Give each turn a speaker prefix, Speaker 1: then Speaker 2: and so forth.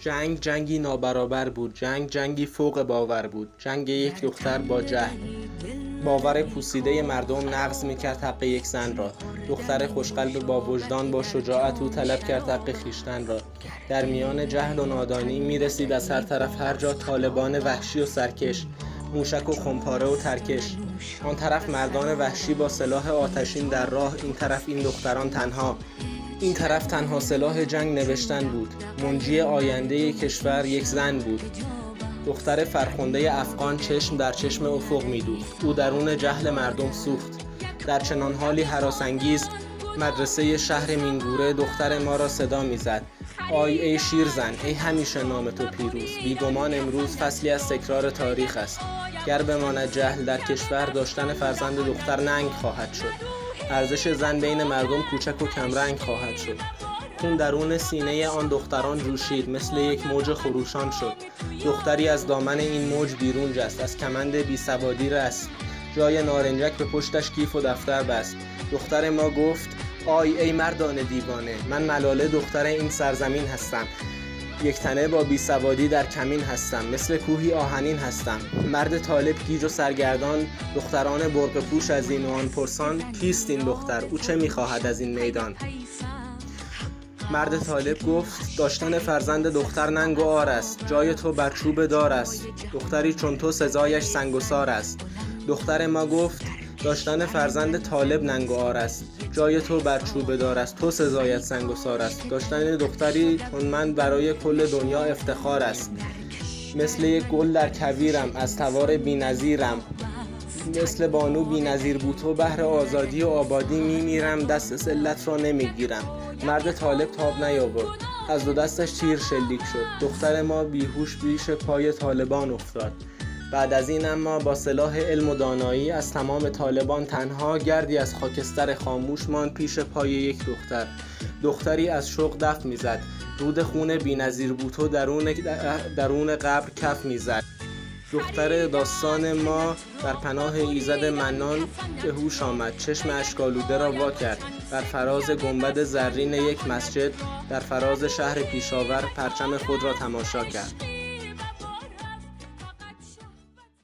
Speaker 1: جنگ جنگی نابرابر بود. جنگ جنگی فوق باور بود. جنگ یک دختر با جهل. باور پوسیده مردم نقض می‌کرد حق یک زن را. دختر خوشقلب با وجدان با شجاعت او طلب کرد حق خیشتن را. در میان جهل و نادانی می‌رسید از هر طرف هر جا طالبان وحشی و سرکش موشک و خمپاره و ترکش. آن طرف مردان وحشی با سلاح آتشین در راه این طرف این دختران تنها. این طرف تنها سلاح جنگ نوشتن بود. منجی آینده کشور یک زن بود. دختر فرخنده افغان چشم در چشم افق میدوخت. او درون جهل مردم سوخت. در چنان حالی حراسانگیز مدرسه شهر مینگوره دختر ما را صدا می‌زد. آی ای شیرزن ای همیشه نام تو پیروز. بیگمان امروز فصلی از تکرار تاریخ است. گر بماند جهل در کشور داشتن فرزند دختر ننگ خواهد شد. ارزش زن بین مردم کوچک و کمرنگ خواهد شد. خون درون سینه آن دختران جوشید مثل یک موج خروشان شد. دختری از دامن این موج بیرون جست از کمند بی سوادی رست. جای نارنجک به پشتش کیف و دفتر بست. دختر ما گفت آی ای مردان دیوانه من ملاله دختر این سرزمین هستم. یک تنه با بیسوادی در کمین هستم. مثل کوهی آهنین هستم. مرد طالب گیج و سرگردان دختران برق پوش از این و آن پرسان کیست این دختر؟ او چه می‌خواهد از این میدان؟ مرد طالب گفت داشتن فرزند دختر ننگ و آر است. جای تو بر چوب دار است. دختری چون تو سزایش سنگ و سار است. دختر ما گفت داشتن فرزند طالب ننگ است. جای تو بر چوب دار است. تو سزایت سنگ و سار است. داشتن دختری من برای کل دنیا افتخار است. مثل یک گل در کویرم از توار بینظیرم. مثل بانو بینظیر بود تو بهر آزادی و آبادی میمیرم. دست سلت را نمی‌گیرم. مرد طالب تاب نیاورد. از دو دستش تیر شلیک شد. دختر ما بیهوش بیش پای طالبان افتاد. بعد از این اما با سلاح علم و دانایی از تمام طالبان تنها گردی از خاکستر خاموش مان پیش پای یک دختر. دختری از شوق دف می‌زد. رود خون بینظیر بوتو درون, درون قبر کف می‌زد. دختر داستان ما در پناه ایزد منان به هوش آمد. چشم اشکالوده را وا کرد. بر فراز گنبد زرین یک مسجد در فراز شهر پیشاور پرچم خود را تماشا کرد.